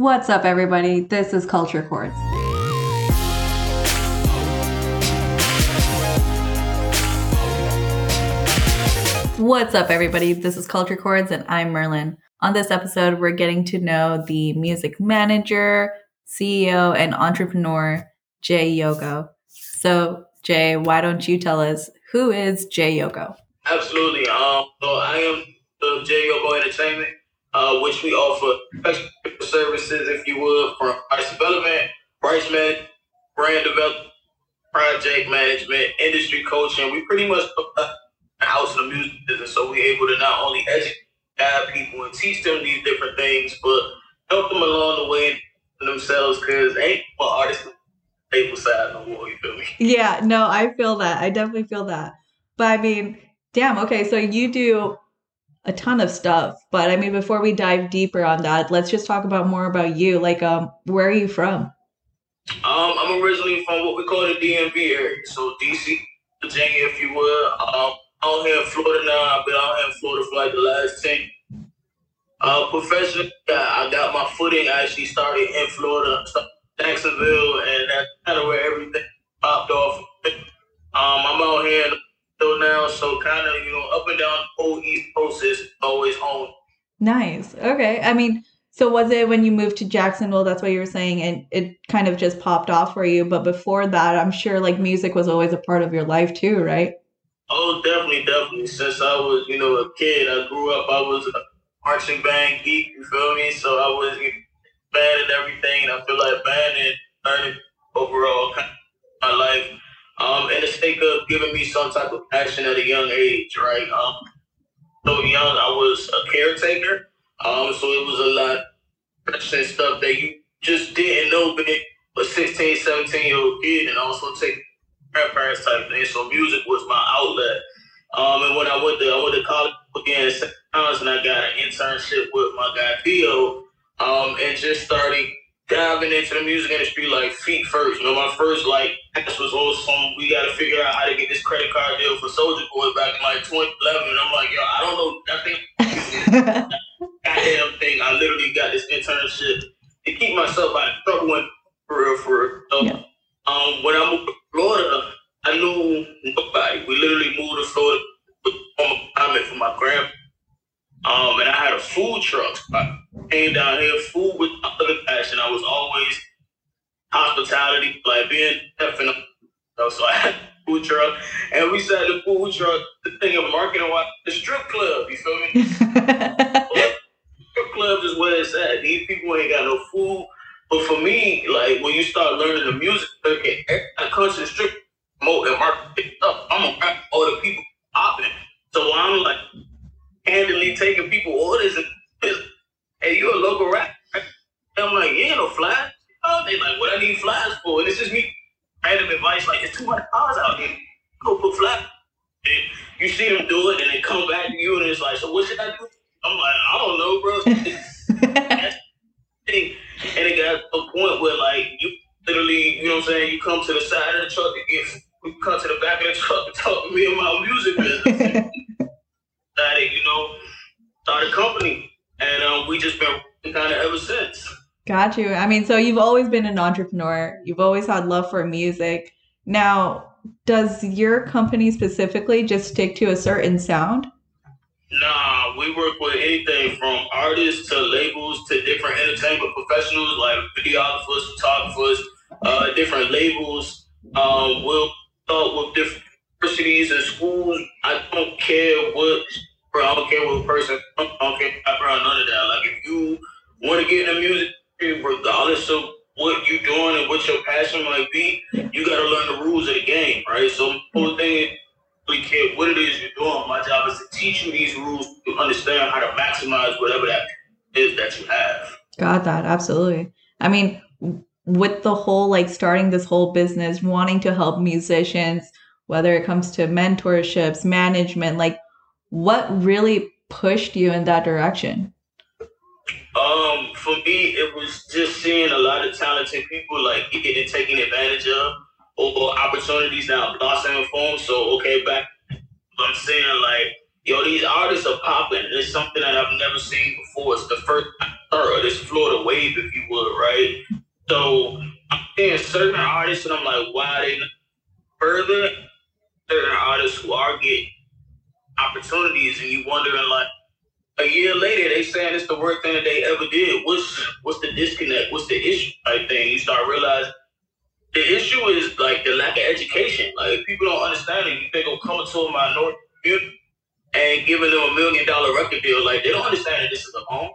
What's up, everybody? This is Culture Chords. What's up, everybody? This is Culture Chords, and I'm Merlin. On this episode, we're getting to know the music manager, CEO, and entrepreneur, Jai Yoko. So, Jai, why don't you tell us who is Jai Yoko? Absolutely. Um, so I am the Jai Yoko Entertainment uh, which we offer services, if you would, from price development, price man, brand development, project management, industry coaching. We pretty much house the music business, so we're able to not only educate people and teach them these different things, but help them along the way themselves because ain't what artists table side no more, you feel me? Yeah, no, I feel that. I definitely feel that. But I mean, damn, okay, so you do a ton of stuff. But I mean, before we dive deeper on that, let's just talk about more about you. Like, um, where are you from? Um, I'm originally from what we call the DMV area, so DC, Virginia, if you would. Um, out here in Florida now. I've been out here in Florida for like the last ten. Uh, professionally, I got my footing. Actually started in Florida, Jacksonville, and that's kind of where everything popped off. Um, I'm out here in so now, so kind of you know up and down the whole East Coast is always home. Nice. Okay. I mean, so was it when you moved to Jacksonville? That's what you were saying, and it kind of just popped off for you. But before that, I'm sure like music was always a part of your life too, right? Oh, definitely, definitely. Since I was, you know, a kid, I grew up. I was a marching band geek. You feel me? So I was band at everything. I feel like band and learning overall kind of my life um, in the sake of giving me some type of passion at a young age, right? Um, so young, I was a caretaker. Um, so it was a lot of stuff that you just didn't know being a 16, 17 year old kid and also take grandparents type thing. So music was my outlet. Um, and when I went to I went to college again and I got an internship with my guy Theo, um, and just started diving into the music industry like feet first. You know, my first like this was awesome. We got to figure out how to get this credit card deal for Soulja Boy back in like 2011. And I'm like, yo, I don't know nothing. goddamn thing. I literally got this internship to keep myself out of trouble for real, for real. So, yeah. um, when I moved to Florida, I knew nobody. We literally moved to Florida with a comment from my grandpa. Um, and I had a food truck. I came down here, full with other passion. I was always hospitality, like being and so I had a food truck, and we sat the food truck, the thing of marketing wise, the strip club. You feel me? strip club is where it's at. These people ain't got no food. But for me, like when you start learning the music, okay, I country strip mode and market up, I'm gonna all the people popping. So I'm like handily taking people orders and hey, you a local rap? I'm like, yeah, no flash. Oh, they like, what I need flash for? And it's just me random advice, like, it's too much cars out here. Go put flash. And you see them do it, and they come back to you, and it's like, so what should I do? I'm like, I don't know, bro. and it got a point where, like, you literally, you know what I'm saying, you come to the side of the truck to get, you come to the back of the truck to talk to me about music business. Started, you know, start a company, and um, we just been kind of ever since. Got you. I mean, so you've always been an entrepreneur. You've always had love for music. Now, does your company specifically just stick to a certain sound? Nah, we work with anything from artists to labels to different entertainment professionals like videographers, photographers, uh, different labels. Um, we'll talk with different universities and schools. I don't care what, bro, I don't care what person, I don't care background, none of that. Like, if you want to get in the music regardless of what you're doing and what your passion might be, you got to learn the rules of the game, right? So, the whole thing really care what it is you're doing. My job is to teach you these rules to understand how to maximize whatever that is that you have. Got that. Absolutely. I mean, with the whole like starting this whole business, wanting to help musicians, whether it comes to mentorships, management, like what really pushed you in that direction? Um, for me, it was just seeing a lot of talented people like getting taken advantage of, or, opportunities now blossoming for them. So okay, back, I'm saying like, yo, these artists are popping. It's something that I've never seen before. It's the first or this Florida wave, if you would, right? So I'm seeing certain artists, and I'm like, why they further? Certain artists who are getting opportunities, and you wondering like, a year later, they saying it's the worst thing that they ever did. What's what's the disconnect? What's the issue? Type thing. You start realizing the issue is like the lack of education. Like people don't understand it. You think of coming to a minority and giving them a million dollar record deal, like they don't understand that this is a home.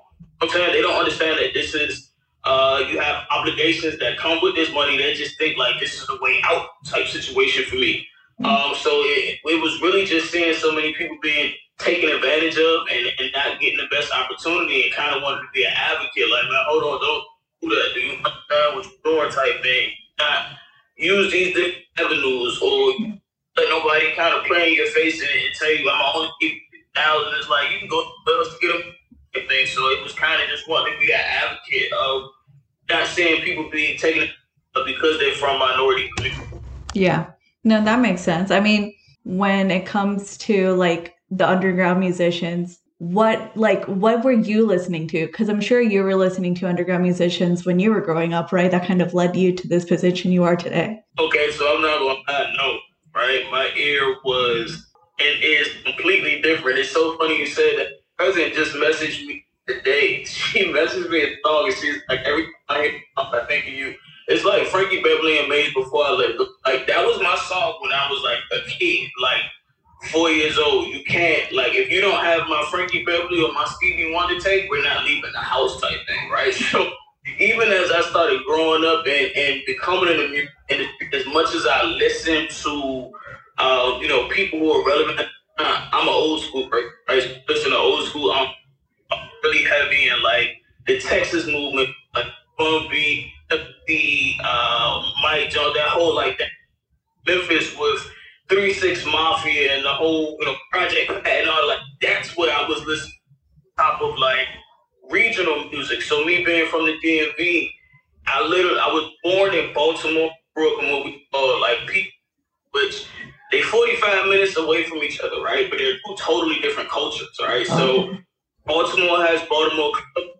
Saying they don't understand that this is uh, you have obligations that come with this money. They just think like this is the way out type situation for me. Mm-hmm. Um, so it, it was really just seeing so many people being taken advantage of and, and not getting the best opportunity and kind of wanted to be an advocate. Like, man, hold on, don't do that. Do you understand what you're doing type thing? Not use these different avenues or let nobody kind of play in your face and, and tell you I'm only you thousand. It's like you can go to get them thing. So it was kind of just wanting to be an advocate of not seeing people being taken because they're from minority communities. Yeah. No, that makes sense. I mean, when it comes to like the underground musicians, what like what were you listening to? Because I'm sure you were listening to underground musicians when you were growing up, right? That kind of led you to this position you are today. Okay, so I'm not gonna lie, no, right? My ear was and is completely different. It's so funny you said that. President just messaged me today. She messaged me a song and she's like, every time I think of you. It's like Frankie Beverly and Maze before I left. Like that was my song when I was like a kid. Like four years old. You can't like if you don't have my Frankie Beverly or my Stevie Wonder tape, we're not leaving the house type thing, right? So even as I started growing up and, and becoming in the and as much as I listen to uh, you know people who are relevant, uh, I'm an old school. Right? Listen to old school. I'm, really heavy in like the Texas movement, like Bumpy, the uh, Mike Jones, that whole like that Memphis was Three Six Mafia and the whole you know project and all like that's what I was listening top of like regional music. So me being from the DMV, I literally I was born in Baltimore, Brooklyn, what we call like people, which they 45 minutes away from each other, right? But they're two totally different cultures, right? So Baltimore has Baltimore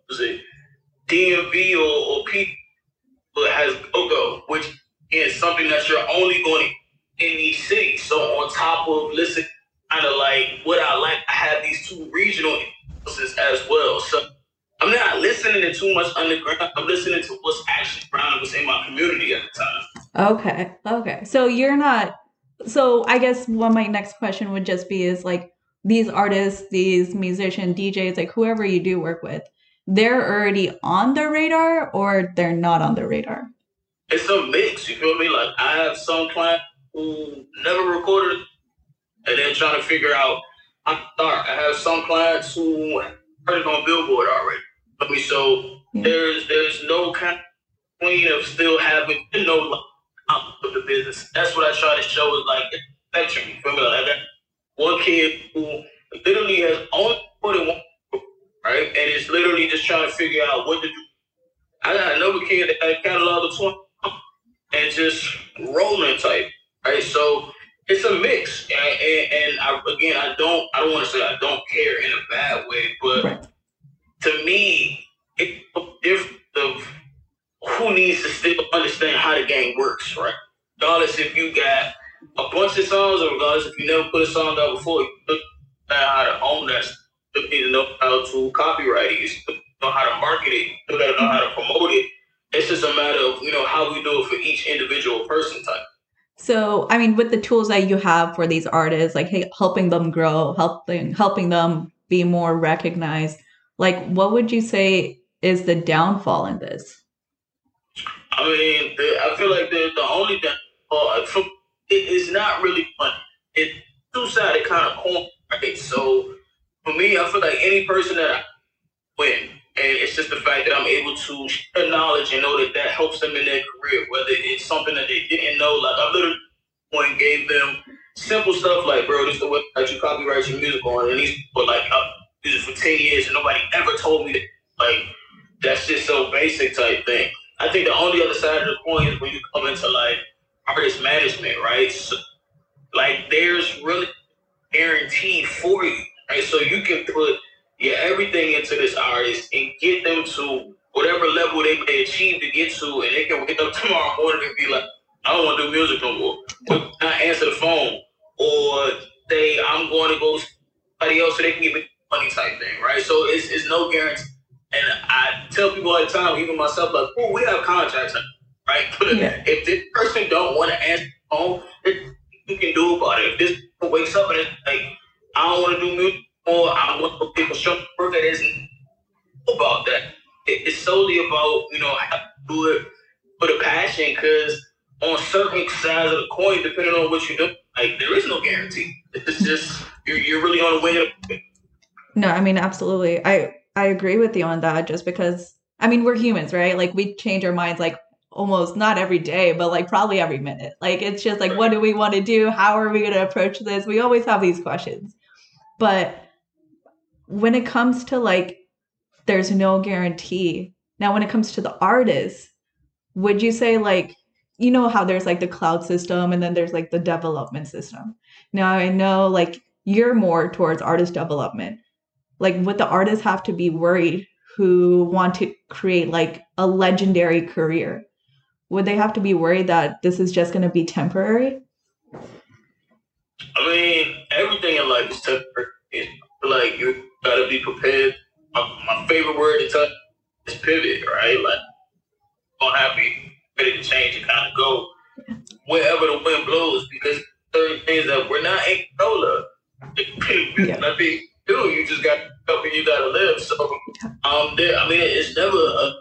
music, DMV or, or people has go-go, which is something that you're only going in these cities. So on top of listening, kind of like what I like, I have these two regional influences as well. So I'm not listening to too much underground. I'm listening to what's actually around what's in my community at the time. Okay. Okay. So you're not. So I guess what my next question would just be is like these artists, these musicians, DJs, like whoever you do work with, they're already on the radar or they're not on the radar. It's a mix. You feel me? Like I have some clients who never recorded and then trying to figure out I'm start. I have some clients who heard it on Billboard already. I mean, so yeah. there's there's no kind of queen of still having you know like, of the business. That's what I try to show is like spectrum. You feel me? Like I got one kid who literally has only put in one right, and it's literally just trying to figure out what to do. I got another kid that had catalog of twenty and just rolling type right? So it's a mix, and, and, and I, again, I don't, I don't want to say I don't care in a bad way, but right. to me, it, if the who needs to still understand how the game works, right? Regardless if you got a bunch of songs, or regardless if you never put a song out before, you know how to own that. You need to know how to copyright it. You know how to market it. You got to know how to promote it. It's just a matter of you know how we do it for each individual person type. So, I mean, with the tools that you have for these artists, like hey, helping them grow, helping helping them be more recognized, like what would you say is the downfall in this? I mean, the, I feel like the the only downfall uh, from it is not really fun. It's two sided kind of coin, right? So for me, I feel like any person that I win, and it's just the fact that I'm able to share knowledge and know that that helps them in their career, whether it's something that they didn't know. Like I literally point gave them simple stuff like, bro, this is the way that you copyright your music on. And these people like, I've used it for 10 years and nobody ever told me that. Like, that's just so basic type thing. I think the only other side of the coin is when you come into like artist management, right? So, like, there's really guaranteed for you, right? So you can put yeah, everything into this artist and get them to whatever level they may achieve to get to, and they can wake up tomorrow morning and be like, I don't want to do music no more. But not answer the phone or say I'm going to go somebody else so they can get me money type thing, right? So it's, it's no guarantee. And I tell people all the time, even myself, like, oh, we have contracts, right? But yeah. if this person don't want to answer the phone, you can do about it. If this wakes up and it's like, I don't want to do music or I want to be construction work that isn't about that. It's solely about, you know, how to do it for the passion because on certain sides of the coin, depending on what you do, like there is no guarantee. It's just you're, you're really on the way. No, I mean absolutely. I I agree with you on that. Just because I mean we're humans, right? Like we change our minds like almost not every day, but like probably every minute. Like it's just like what do we want to do? How are we going to approach this? We always have these questions. But when it comes to like there's no guarantee. Now when it comes to the artist, would you say like you know how there's like the cloud system and then there's like the development system. Now I know like you're more towards artist development. Like would the artists have to be worried who want to create like a legendary career? Would they have to be worried that this is just going to be temporary? I mean, everything in life is temporary. Like you gotta be prepared. My, my favorite word to touch is pivot, right? Like, I'm happy ready to change and kind of go wherever the wind blows because certain things that we're not in control of. yeah. Nothing do. You just got to and you got to live. So, um, there, I mean, it's never a,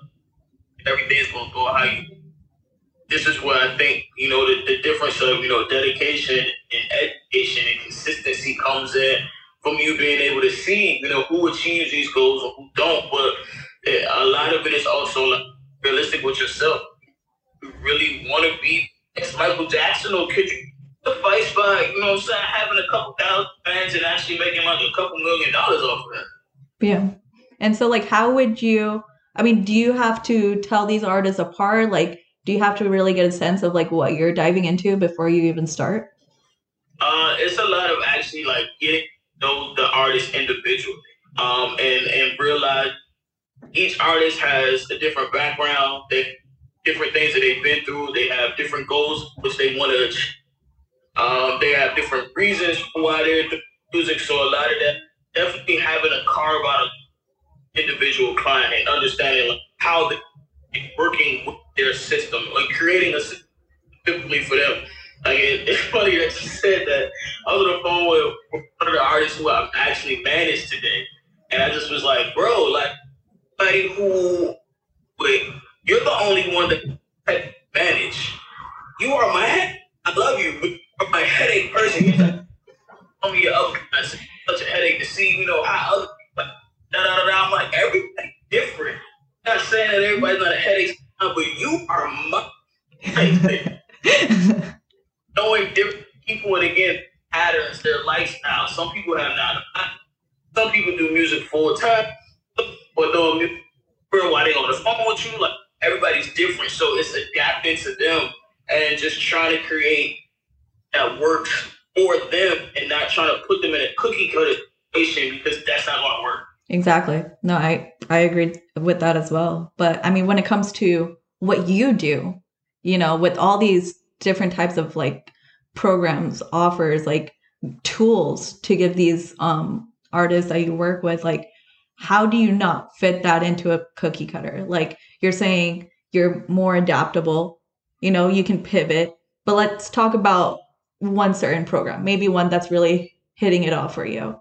everything's gonna go how you. This is where I think you know the, the difference of you know dedication and education and consistency comes in from you being able to see you know who achieves these goals and who don't. But a lot of it is also realistic with yourself You really want to be as Michael Jackson, or could you suffice by, you know I'm saying, having a couple thousand fans and actually making like a couple million dollars off of that? Yeah. And so, like, how would you? I mean, do you have to tell these artists apart? Like, do you have to really get a sense of like what you're diving into before you even start? Uh, it's a lot of actually like getting know the artist individually, um, and and realize each artist has a different background. They different things that they've been through. They have different goals which they want to achieve. Um, they have different reasons why they're doing music. So a lot of that definitely having a carve out an individual client and understanding like, how they're working with their system like creating a system specifically for them. Like it, it's funny that you said that. I was on the phone with one of the artists who I've actually managed today, and I just was like, bro, like, somebody who would you're the only one that manage. You are my head. I love you, but you're my headache person. You like, me your other guys. Such a headache to see, you know, how other people, da da da da. I'm like, not saying that everybody's not a headache, but you are my Knowing different people and again, patterns, their lifestyle. Some people have not. Some people do music full time, but music while they on the phone with you, like everybody's different, so it's adapting to them and just trying to create that works for them and not trying to put them in a cookie cutter situation because that's not going to work. Exactly. No, I I agree with that as well. But I mean, when it comes to what you do, you know, with all these different types of like programs, offers, like tools to give these um artists that you work with, like how do you not fit that into a cookie cutter? Like you're saying you're more adaptable, you know, you can pivot. But let's talk about one certain program, maybe one that's really hitting it off for you.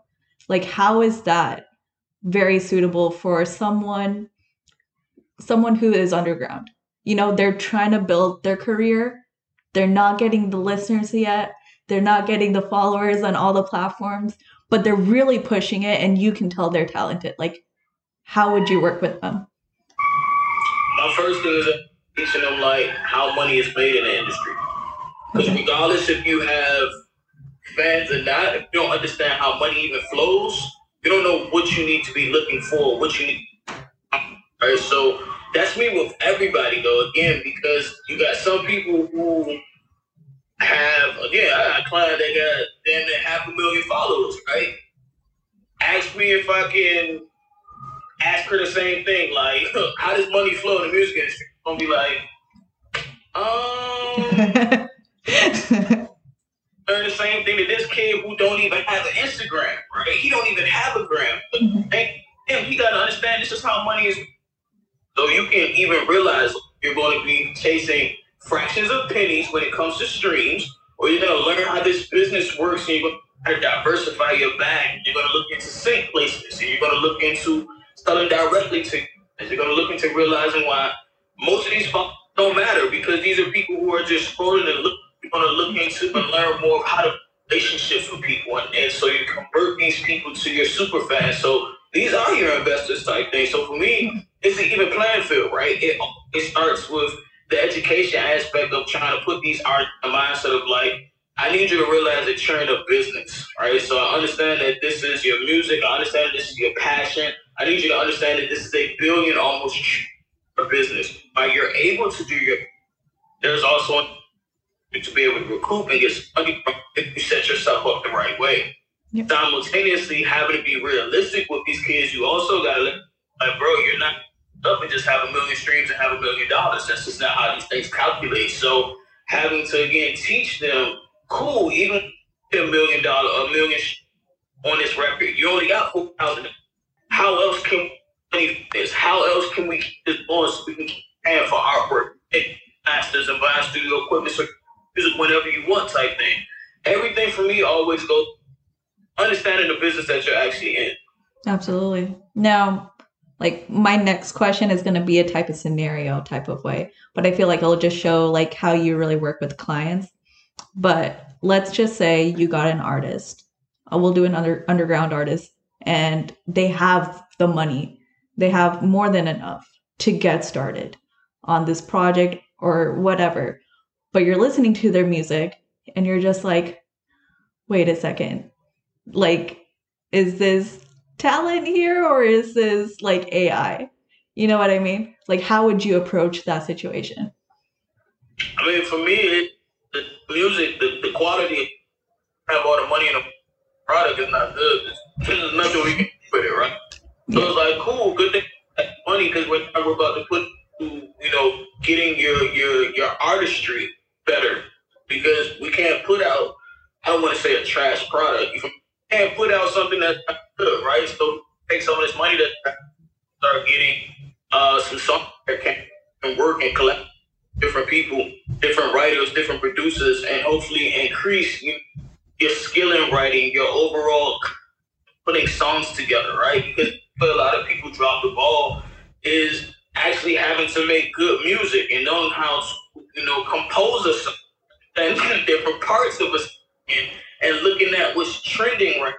Like how is that very suitable for someone someone who is underground? You know, they're trying to build their career. They're not getting the listeners yet. They're not getting the followers on all the platforms but they're really pushing it and you can tell they're talented. Like, how would you work with them? My first thing is teaching them like how money is made in the industry. Because okay. regardless if you have fans or not, if you don't understand how money even flows, you don't know what you need to be looking for, what you need. All right, so that's me with everybody though. Again, because you got some people who have again, I got a client that got damn near half a million followers, right? Ask me if I can ask her the same thing, like, how does money flow in the music industry? I'm gonna be like, um, learn the same thing to this kid who don't even have an Instagram, right? He don't even have a gram. Mm-hmm. And him, he gotta understand this is how money is. So you can even realize you're going to be chasing fractions of pennies when it comes to streams, or you're gonna learn how this business works and you're gonna diversify your bag. You're gonna look into sync placements and you're gonna look into selling directly to and you're gonna look into realizing why most of these don't matter because these are people who are just scrolling and look you're gonna look into and learn more of how to relationships with people and, and so you convert these people to your super fans. So these are your investors type thing. So for me, it's an even playing field, right? It it starts with the education aspect of trying to put these art mindset of like, I need you to realize that you're in a business, right? So I understand that this is your music. I understand this is your passion. I need you to understand that this is a billion almost a business. But you're able to do your, there's also to be able to recoup and get if you set yourself up the right way. Yep. Simultaneously, having to be realistic with these kids, you also got to like, bro, you're not up and just have a million streams and have a million dollars. That's just not how these things calculate. So having to again teach them, cool, even a million dollar, a million on this record, you only got four thousand. How else can we this? How else can we keep this on so we can keep paying for artwork, masters, and buying studio equipment, so music whenever you want type thing. Everything for me always goes understanding the business that you're actually in. Absolutely. Now, like my next question is going to be a type of scenario type of way, but I feel like it'll just show like how you really work with clients. But let's just say you got an artist. Uh, we'll do an under, underground artist and they have the money. They have more than enough to get started on this project or whatever. But you're listening to their music and you're just like, wait a second like is this talent here or is this like AI? You know what I mean? Like how would you approach that situation? I mean, for me, it, the music, the, the quality, have all the money in the product is not good. There's nothing we can do with it, right? So yeah. it's like, cool, good thing, money, because we're, we're about to put, to you know, getting your your your artistry better, because we can't put out, I don't want to say a trash product. You can't put out something that's good, right? So take some of this money that start getting uh, some songs that can work and collect different people, different writers, different producers, and hopefully increase your skill in writing, your overall putting songs together, right? Because a lot of people drop the ball is actually having to make good music and knowing how to, you know, compose a song and different parts of a song and looking at what's trending right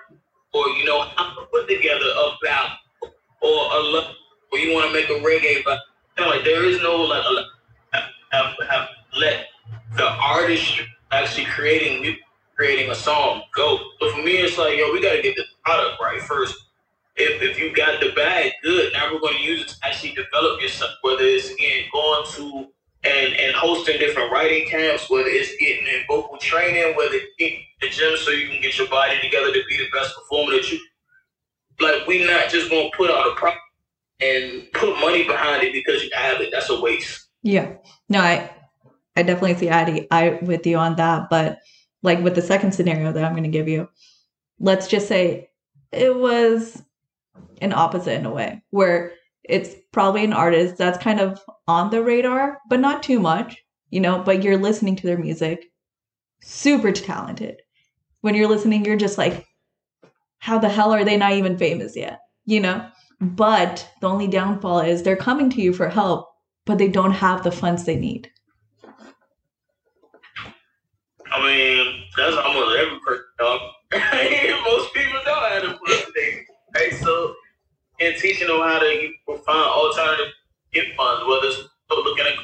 or you know how to put together a ballad or a love or you want to make a reggae but like there is no like have, have let the artist actually creating creating a song go. So for me it's like yo we gotta get the product right first. If, if you got the bag, good. Now we're going to use it to actually develop yourself, whether it's again going to and and hosting different writing camps, whether it's getting in vocal training, whether it's in the gym so you can get your body together to be the best performer that you like we not just gonna put out a product and put money behind it because you have it. That's a waste. Yeah. No, I I definitely see Adi I with you on that. But like with the second scenario that I'm gonna give you, let's just say it was an opposite in a way where it's probably an artist that's kind of on the radar, but not too much, you know, but you're listening to their music, super talented. When you're listening, you're just like, how the hell are they not even famous yet? You know? But the only downfall is they're coming to you for help, but they don't have the funds they need. I mean, that's almost every person. Most people don't have the funds. Right? So and teaching them how to find alternative gift funds, whether it's looking at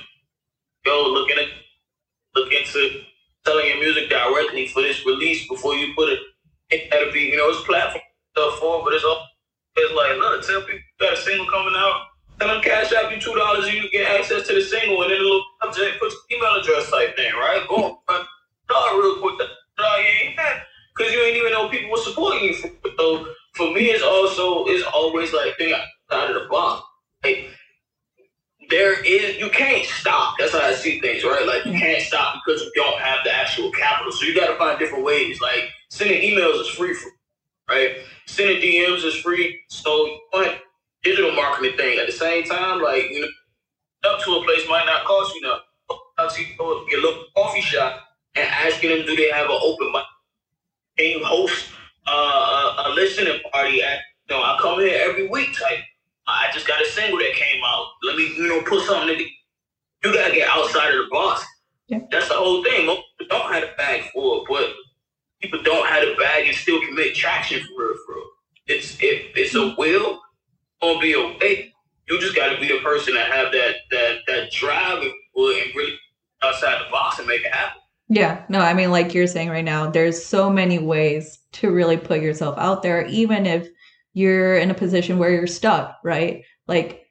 go looking at look into selling your music directly for this release before you put it. Gotta be, you know, it's platform stuff for, but it's all it's like, look, tell people got a single coming out. Tell them cash out you two dollars and you get access to the single and then a little subject, put your email address type thing, right? Boom. Start real quick. Dog, you ain't because you ain't even know people were supporting you. So for me, it's also it's always like think out of the box. Like there is you can't stop. That's how I see things, right? Like you can't stop because you don't have the actual capital. So you got to find different ways. Like sending emails is free for, right? Sending DMs is free. So but digital marketing thing at the same time, like you know, up to a place might not cost you nothing. Your little coffee shop and asking them, do they have an open mic? Can you host uh, a, a listening party at? You know, I come here every week type. I just got a single that came out. Let me, you know, put something in the you gotta get outside of the box. Yeah. That's the whole thing. Most people don't have a bag for it, but people don't have a bag and still can make traction for it. For it. It's if it's a will, gonna be a way. You just gotta be the person that have that that that drive and really outside the box and make it happen. Yeah, no, I mean, like you're saying right now, there's so many ways to really put yourself out there, even if you're in a position where you're stuck, right? Like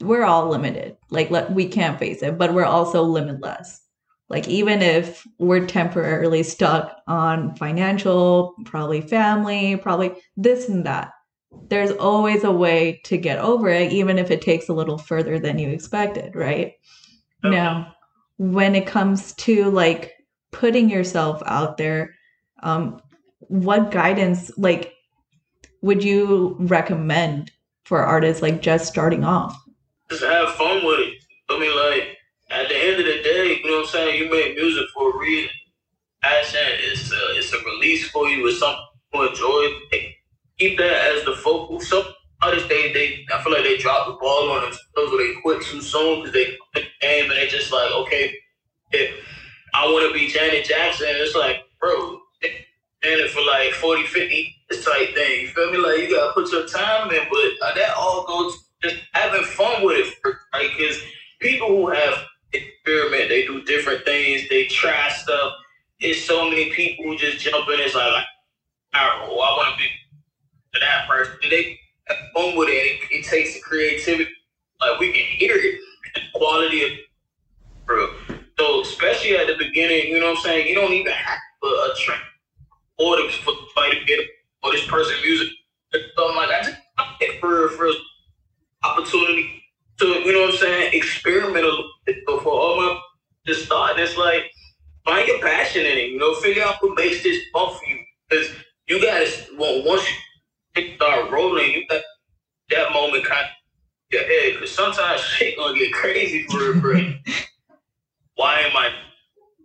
we're all limited. Like let, we can't face it, but we're also limitless. Like even if we're temporarily stuck on financial, probably family, probably this and that, there's always a way to get over it, even if it takes a little further than you expected, right? Okay. Now, when it comes to like putting yourself out there, um, what guidance like would you recommend for artists like just starting off? just have fun with it. I mean, like at the end of the day, you know what I'm saying. You make music for a reason. Passion is a, it's a release for you. It's something to enjoy. Keep that as the focal. Some artists they they I feel like they drop the ball on themselves or they quit too soon because they game and they just like okay, if I want to be Janet Jackson. It's like bro, in it for like 40, 50 this type thing. You feel me? Like you gotta put your time in, but uh, that all goes just having fun with it, right? Because people who have experiment, they do different things, they try stuff. There's so many people who just jump in. It's like, I, oh, I want to be that person. And they have fun with it. it. It takes the creativity. Like we can hear it, the quality of. So especially at the beginning, you know what I'm saying? You don't even have a, a train or to, for to get or this person music. So I'm like, I just for for opportunity to, you know what I'm saying, experiment a little bit before all my just start. It's like find your passion in it, you know, figure out what makes this fun for you. Because you gotta well, once you start rolling, you got that moment kind of your head. Because sometimes shit gonna get crazy for a break. Why am I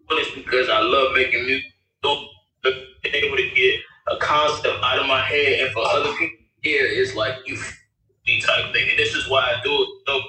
doing this? Because I love making music. So able to get a concept out of my head, and for other people here, it's like you type thing. And this is why I do it. So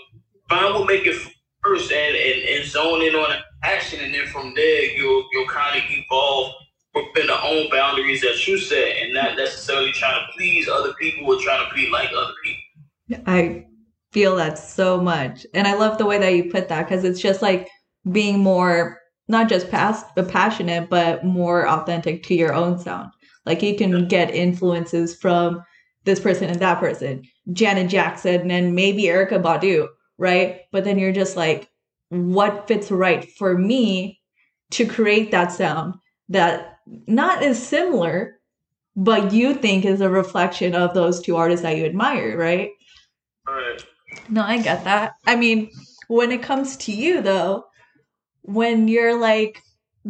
find what make it first and, and, and zone in on action and then from there you'll you'll kind of evolve within the own boundaries that you set and not necessarily trying to please other people or trying to be like other people. I feel that so much. And I love the way that you put that because it's just like being more not just past but passionate, but more authentic to your own sound. Like you can get influences from this person and that person, Janet Jackson and maybe Erykah Badu, right? But then you're just like, what fits right for me to create that sound that not is similar, but you think is a reflection of those two artists that you admire, right? Right. No, I get that. I mean, when it comes to you though, when you're like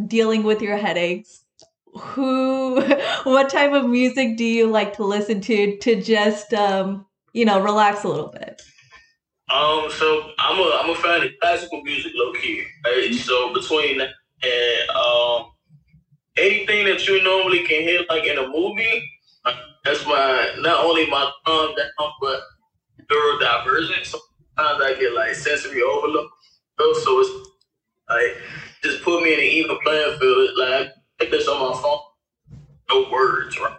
dealing with your headaches who what type of music do you like to listen to to just um you know relax a little bit? Um so i'm a i'm a fan of classical music low key right so between and um anything that you normally can hear like in a movie that's my not only my um down but neurodivergent. Sometimes i get like sensory overload. So it's like just put me in an even playing field like take this on my phone. No words, right?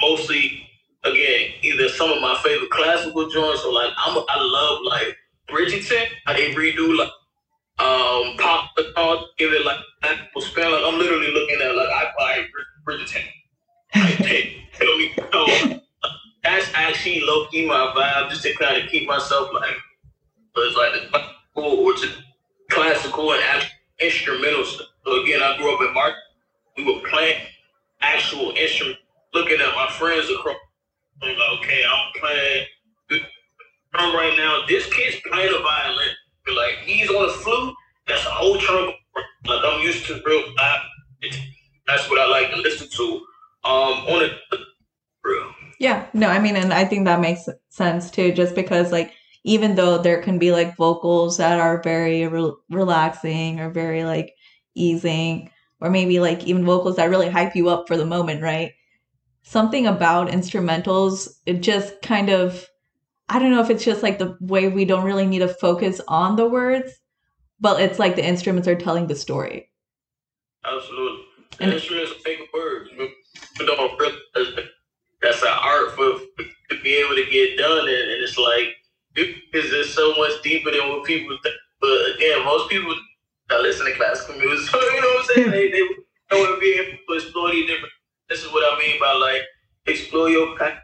Mostly, again, either some of my favorite classical joints or like I'm, I love like Bridgerton. How they redo like um pop the song, give it like. Like I'm literally looking at like I buy Bridgerton. Like, no, that's actually low key my vibe, just to kind of keep myself like, but it's like the or classical and instrumental stuff. So again, I grew up in Mark we were playing actual instruments, looking at my friends across. I'm like, okay, I'm playing drum right now. This kid's playing a violin. But like he's on the flute That's a whole trunk. Like I'm used to real. That's what I like to listen to. Um, on a real. Yeah, no, I mean, and I think that makes sense too, just because like even though there can be like vocals that are very re- relaxing or very like easing, or maybe like even vocals that really hype you up for the moment, right? Something about instrumentals, it just kind of, I don't know if it's just like the way we don't really need to focus on the words, but it's like the instruments are telling the story. Absolutely. And instruments are words. We don't that's an art for to be able to get done, and, and it's like because it's so much deeper than what people think. But again, most people that listen to classical music, so you know what I'm saying? they they want to be able to explore these different. This is what I mean by like explore your passion.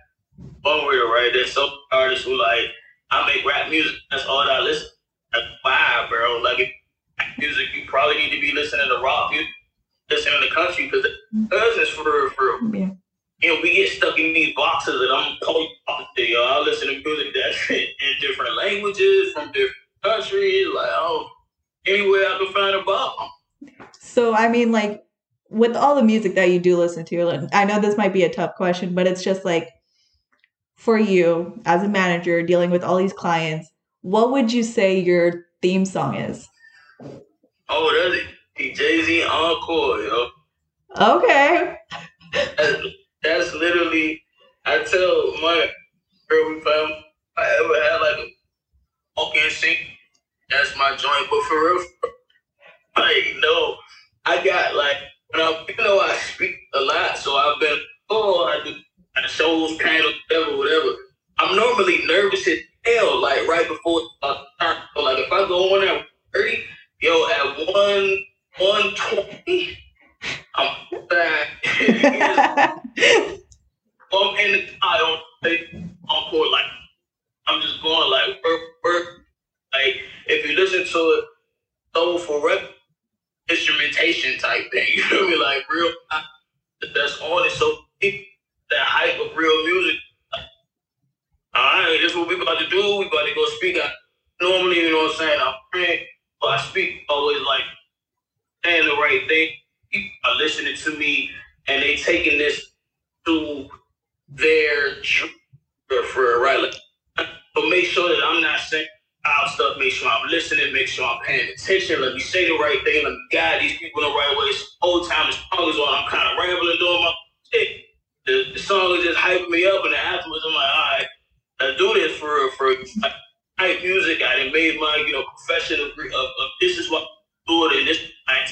One word, right? There's some artists who like I make rap music. That's all that I listen. That's fine, bro. Like music, you probably need to be listening to rock music, listening to country because it's for real for. Yeah you know, we get stuck in these boxes, and I'm totally opposite, yo. I listen to music that's in different languages from different countries, like oh, anywhere I can find a bomb. So I mean, like with all the music that you do listen to, I know this might be a tough question, but it's just like for you as a manager dealing with all these clients, what would you say your theme song is? Oh, that's Jay Z Encore, yo. Okay that's literally I tell my girl if I, I ever had like a walk-in sink, that's my joint. But for real, like no, I got like I you know I speak a lot, so I've been oh I do I shows, panels, whatever, whatever. I'm normally nervous as hell, like right before. So like if I go on at 30, yo, at one one twenty. I'm back. I'm in the I don't encore like I'm just going like work, work. Like if you listen to it so for rep instrumentation type thing, you feel me? Like real that's on it. So that hype of real music. Like, all right, this is what we about to do. We about to go speak. I, normally, you know what I'm saying? I'm praying, but I speak always like saying the right thing people are listening to me and they taking this to their for right. Like, but make sure that I'm not saying out stuff. Make sure I'm listening. Make sure I'm paying attention. Let me say the right thing. Let me guide these people in the right way. It's whole time. The song is I'm kind of rambling, doing my shit. The, the song is just hyping me up, and afterwards I'm like, all right, let's do this for for hype music. I done made my you know profession of, of, of this is what I'm doing, and this. I,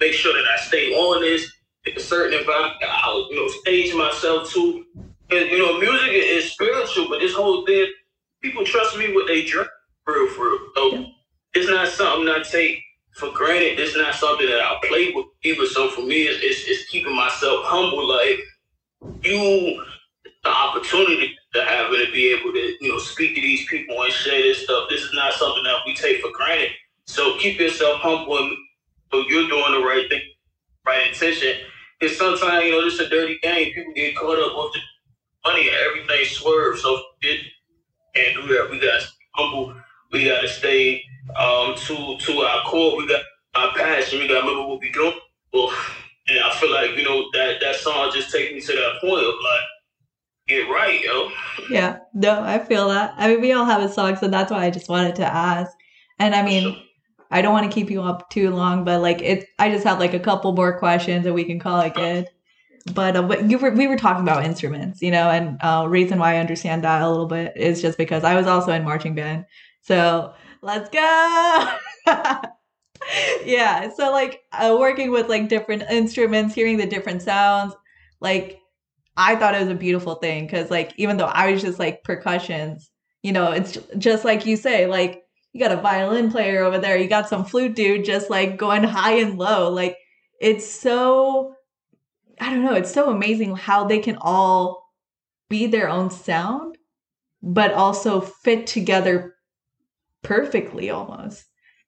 make sure that I stay on this, a certain environment. I'll, you know, stage myself to. And, you know, music is spiritual, but this whole thing, people trust me with their drink, for real, for real. So it's not something I take for granted. It's not something that I play with people. So for me, it's, it's, it's keeping myself humble. Like, you, the opportunity to have it to be able to, you know, speak to these people and share this stuff. This is not something that we take for granted. So keep yourself humble and so you're doing the right thing, right intention. Because sometimes, you know, this is a dirty game. People get caught up with the money and everything swerves. So it and do that. We got to humble. We got to stay um, to to our core. We got our passion. We got to remember what we doing. Well, and I feel like you know that that song just takes me to that point of like get right, yo. Yeah, no, I feel that. I mean, we all have a song, so that's why I just wanted to ask. And I mean, I don't want to keep you up too long, but like it, I just have like a couple more questions and we can call it good. But uh, you were, we were talking about instruments, you know, and uh, reason why I understand that a little bit is just because I was also in marching band. So let's go. yeah. So like uh, working with like different instruments, hearing the different sounds, like I thought it was a beautiful thing because like even though I was just like percussions, you know, it's just like you say, like you got a violin player over there, you got some flute dude just like going high and low. Like it's so I don't know, it's so amazing how they can all be their own sound but also fit together perfectly almost.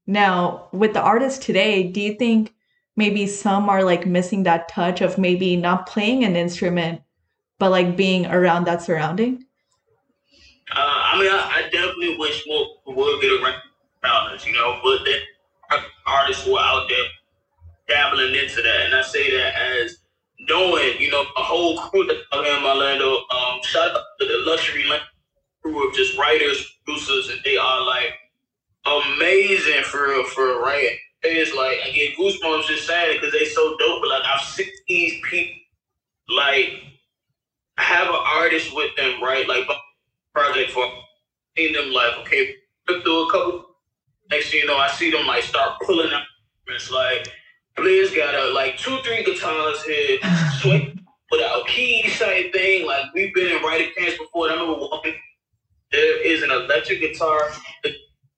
Now, with the artists today, do you think maybe some are like missing that touch of maybe not playing an instrument but like being around that surrounding? Uh, I mean, I, I, definitely wish more would get around us, you know, but then artists who are out there dabbling into that. And I say that as knowing, you know, a whole crew that's out in Orlando. Um, shout out to the luxury crew of just writers, producers, and they are like amazing for for writing. It's like I get goosebumps just saying it because they so dope. But like I've seen these people like I have an artist with them, right? Like project for seeing them like okay, through a couple. Next thing you know, I see them like start pulling out. It's like Blaze got a like two, three guitars here, sweat without keys type thing. Like we've been in writing pants before. And I remember walking. There is an electric guitar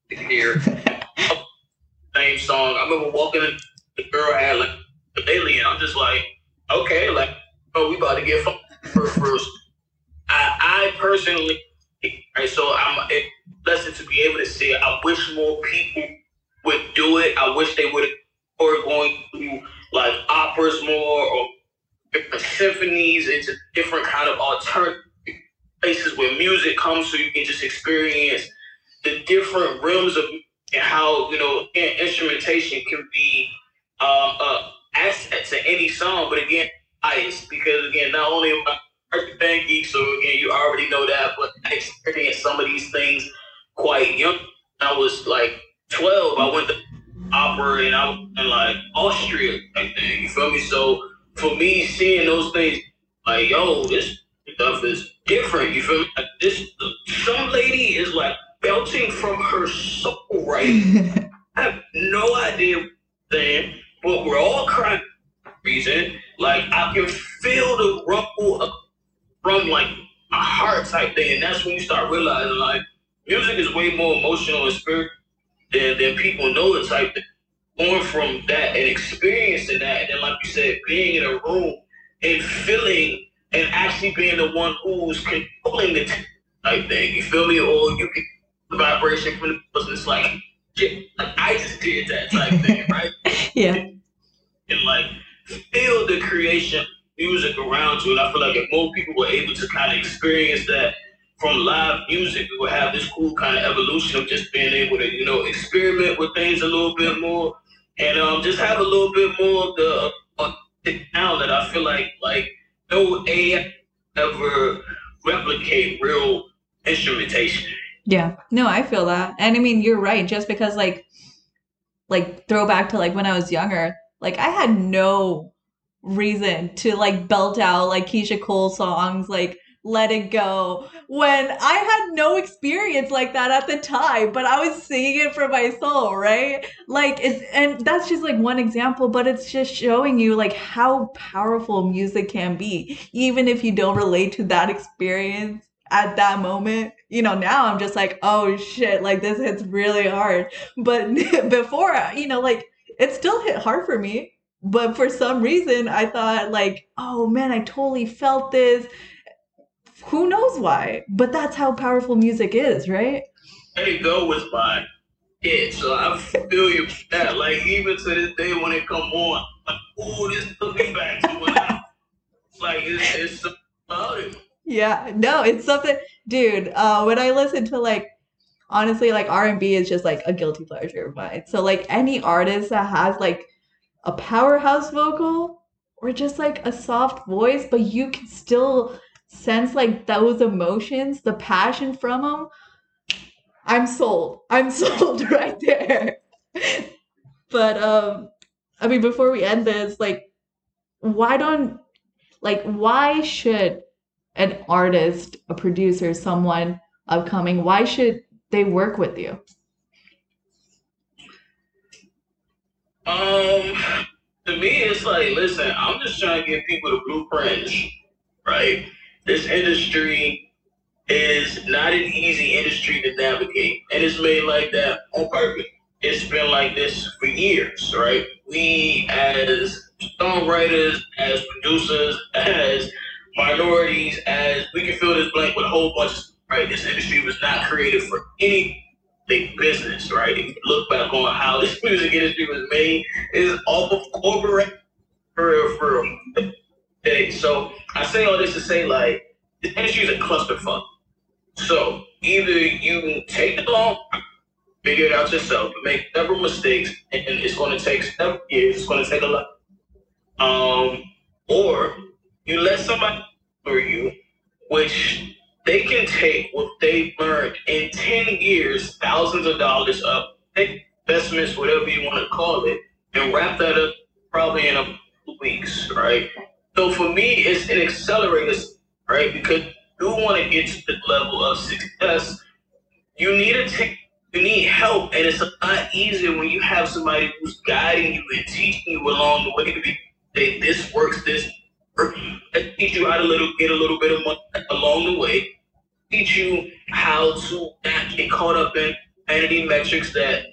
here. Same song. I remember walking in, the girl had like the alien. I'm just like, okay, like, oh, we about to get first. I, I personally, right, so I'm blessed to be able to say, I wish more people would do it. I wish they would or going to like operas more or symphonies into different kind of alternative places where music comes so you can just experience the different realms of and how you know instrumentation can be um, asset to any song. But again, bias because again, not only am I a band geek, so again, you already know that, but I experienced some of these things quite young. I was like 12. I went to opera and I was in like Austria type thing. You feel me? So for me, seeing those things, like yo, this stuff is different. You feel me? Like this, some lady is like belting from her soul, right? I have no idea then, but we're all crying reason. Like I can feel the rumble from like a heart type thing, and that's when you start realizing like music is way more emotional and spiritual than, than people know it type thing. Going from that and experiencing that, and then like you said, being in a room and feeling and actually being the one who's controlling the type thing. You feel me? Or you can the vibration from the person. It's like, shit, like I just did that type thing, right? yeah. And like feel the creation music around you. And I feel like if more people were able to kind of experience that from live music, we would have this cool kind of evolution of just being able to, you know, experiment with things a little bit more and um, just have a little bit more of the uh, now that I feel like like no AI ever replicate real instrumentation. Yeah, no, I feel that, and I mean you're right. Just because like like throwback to like when I was younger, like I had no reason to like belt out like Keyshia Cole songs like let it go when I had no experience like that at the time, but I was singing it for my soul, right? Like it's and that's just like one example, but it's just showing you like how powerful music can be, even if you don't relate to that experience at that moment. You know, now I'm just like, oh shit, like this hits really hard. But before, you know, like it still hit hard for me. But for some reason, I thought like, oh man, I totally felt this who knows why? But that's how powerful music is, right? Hey, go with my it. So I feel you that. Like even to this day when it come on, like, oh, this took me back to when I, like it's, it's about it. Yeah, no, it's something, dude. Uh, when I listen to like, honestly, like R and B is just like a guilty pleasure of mine. So like any artist that has like a powerhouse vocal or just like a soft voice, but you can still sense like those emotions, the passion from them, I'm sold. I'm sold right there. but um I mean before we end this, like why don't like why should an artist, a producer, someone upcoming, why should they work with you? Um to me it's like listen, I'm just trying to give people the blueprints, right? this industry is not an easy industry to navigate, and it's made like that on purpose. It's been like this for years, right? We, as songwriters, as producers, as minorities, as we can fill this blank with a whole bunch right. This industry was not created for any big business, right? If you look back on how this music industry was made, it's all of corporate for for Okay, so I say all this to say like the industry is a clusterfuck. So either you take the long figure it out yourself. Make several mistakes, and it's going to take several years. It's going to take a lot. Um, or you let somebody for you, which they can take what they've learned in 10 years, thousands of dollars up, investments, whatever you want to call it, and wrap that up probably in a few weeks, right? So for me, it's an accelerator, right? Because you want to get to the level of success, you need to take you need help, and it's a lot easier when you have somebody who's guiding you and teaching you along the way. to be, Say, this works, this works. teach you how to little get a little bit of money. Teach you how to not get caught up in vanity metrics that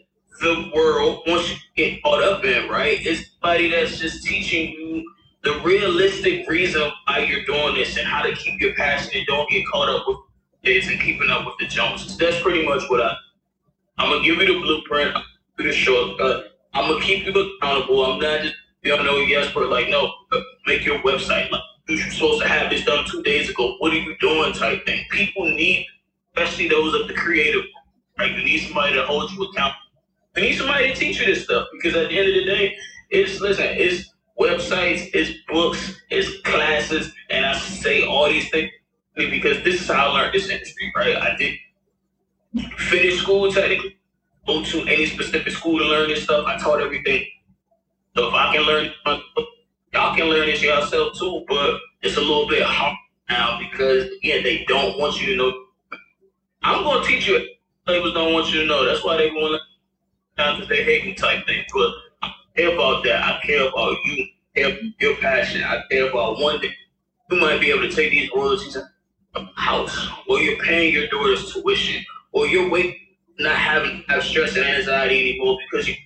the world wants you to get caught up in, right? It's somebody that's just teaching you the realistic reason why you're doing this and how to keep your passion and don't get caught up with this and keeping up with the Joneses. That's pretty much what I I'm gonna give you the blueprint, I'm give you the shortcut. I'm gonna keep you accountable. I'm not just you know yes, but like no, make your website. Like you're supposed to have this done two days ago. What are you doing? Type thing. People need, especially those of the creative, right? You need somebody to hold you accountable. You need somebody to teach you this stuff because at the end of the day, it's listen, it's websites, it's books, it's classes, and I say all these things because this is how I learned this industry, right? I did finish school technically, go to any specific school to learn this stuff. I taught everything. So if I can learn, y'all can learn this yourself too, but it's a little bit hard now because again, they don't want you to know. I'm gonna teach you. Labels don't want you to know. That's why they want to because they hate me type thing. But I care about that. I care about you. Your passion. I care about one day you might be able to take these royalties a house, or you're paying your daughter's tuition, or you're wait, not having have stress and anxiety anymore because you're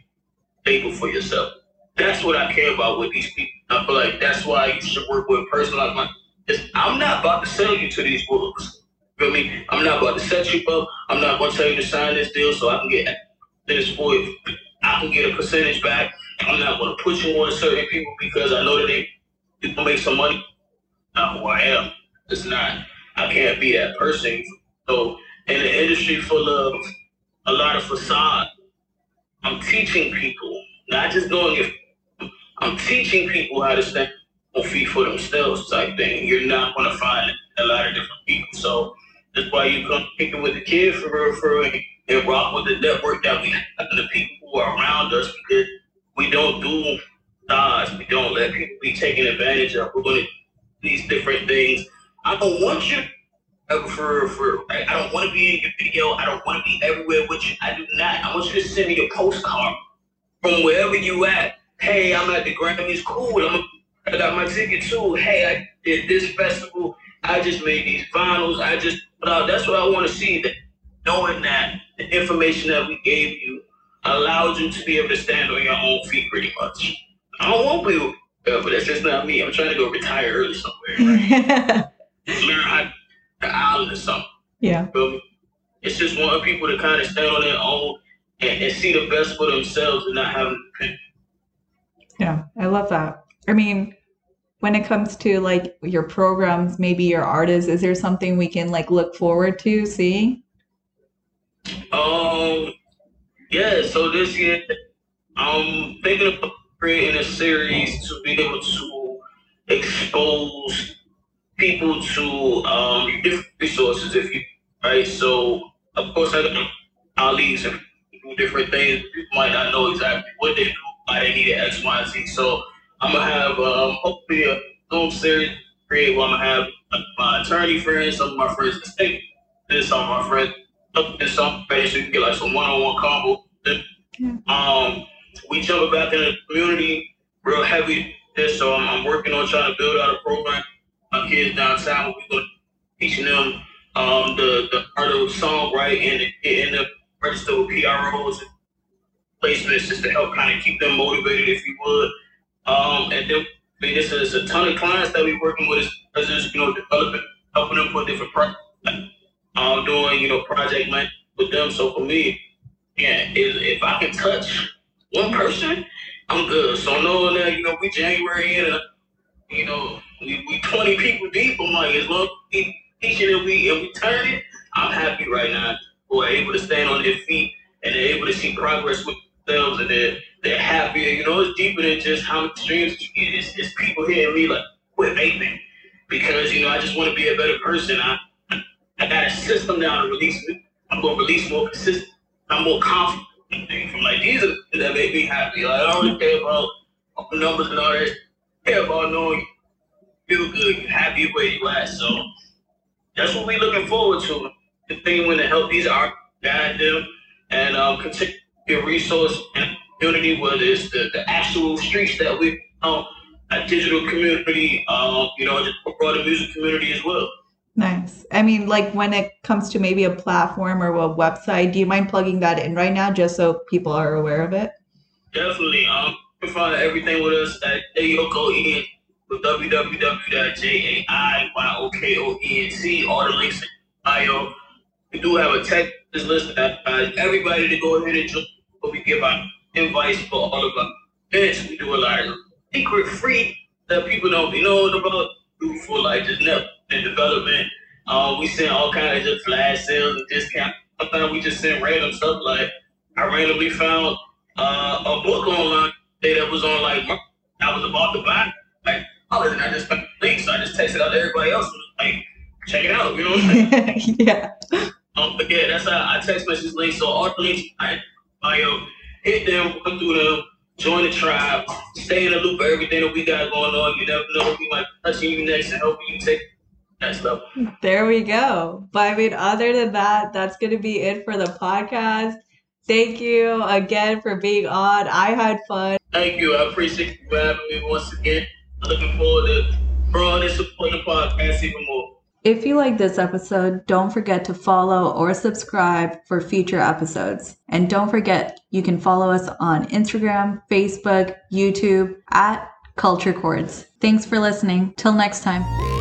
able for yourself. That's what I care about with these people. I feel like that's why you should work with a person like mine. I'm not about to sell you to these wolves. You feel me? I'm not about to set you up. I'm not going to tell you to sign this deal so I can get this for you. I can get a percentage back. I'm not going to put you on certain people because I know that they, can make some money. Not who I am. It's not. I can't be that person. So in an industry full of a lot of facade, I'm teaching people, not just doing it. I'm teaching people how to stand on feet for themselves type thing. You're not going to find a lot of different people. So that's why you come kicking with the kid for real, for real, and rock with the network that we have and the people who are around us because we don't do stars. We don't let people be taken advantage of. We're going to these different things. I don't want you for for I don't want to be in your video. I don't want to be everywhere with you. I do not. I want you to send me a postcard from wherever you at. Hey, I'm at the Grammys. Cool. I'm I got my ticket too. Hey, I did this festival. I just made these vinyls. I just uh, that's what I want to see. That knowing that the information that we gave you allowed you to be able to stand on your own feet, pretty much. I don't want people, but that's just not me. I'm trying to go retire early somewhere. Right? Learn how the island or something. Yeah. It's just wanting people to kind of stand on their own and, and see the best for themselves and not having to Yeah, I love that. I mean, when it comes to like your programs, maybe your artists, is there something we can like look forward to seeing? Um, yeah. So this year, I'm thinking of creating a series to be able to expose people to um, different resources if you right. So of course I colleagues and do different things. People might not know exactly what they do, why they need X, Y, Z. So I'm gonna have um, hopefully a Zoom series create where I'm gonna have my attorney friends, some of my friends in state, some of my friends and some so you can get like some one-on-one combo. Yeah. Um, we jump back in the community real heavy. This, So I'm, I'm working on trying to build out a program my kids downtown. We're to teaching them um, the, the art of songwriting and getting them registered with PROs and placements just to help kind of keep them motivated, if you would. Um, and then I mean, this is a ton of clients that we're working with as you know, developing, helping them put different projects, um, doing, you know, project man with them. So for me, yeah, if, if I can touch one person, I'm good. So knowing that, you know, we January in and, you know, we, we 20 people deep. I'm like, as long as we teaching and we and we turn it, I'm happy right now. Who are able to stand on their feet and they're able to see progress with themselves and they're, they're happier. You know, it's deeper than just how many streams you get. It's, it's people hitting me like, quit vaping. Because, you know, I just want to be a better person. I, I got a system now to release. I'm going to release more consistent. I'm more confident. From like, these are that make me happy. Like, I don't really care about numbers and all that. I care about knowing you feel good, you're happy where you at. So that's what we're looking forward to. The thing Continuing to help these artists, guide them, and um, continue a resource and community, whether it's the, the actual streets that we know, a digital community, um, you know, just broader music community as well. Nice. I mean, like when it comes to maybe a platform or a website, do you mind plugging that in right now just so people are aware of it? Definitely. Um, you can find everything with us at Ayoko Ian with www.jaiyokoent. All the links in bio. We do have a text list that uh, everybody to go ahead and join. We give out invites for all of our events. We do a lot of secret free that people don't be knowing about. Do for like just network and development. Um, we send all kinds of flash sales and discounts. Sometimes we just send random stuff like I randomly found uh, a book online that was on like I was about to buy. Like, oh, and I just found the link, so I just texted out to everybody else. Like, check it out. You know what I'm saying? yeah. But forget, that's how I text message links. So all the links I bio, hit them, run through them, join the tribe, stay in the loop of everything that we got going on. You never know we might be touching you next and helping you take that stuff. There we go. But I mean, other than that, that's going to be it for the podcast. Thank you again for being on. I had fun. Thank you. I appreciate you having me once again. I'm looking forward to growing and supporting the podcast even more. If you like this episode, don't forget to follow or subscribe for future episodes. And don't forget, you can follow us on Instagram, Facebook, YouTube at Culture Chords. Thanks for listening. Till next time.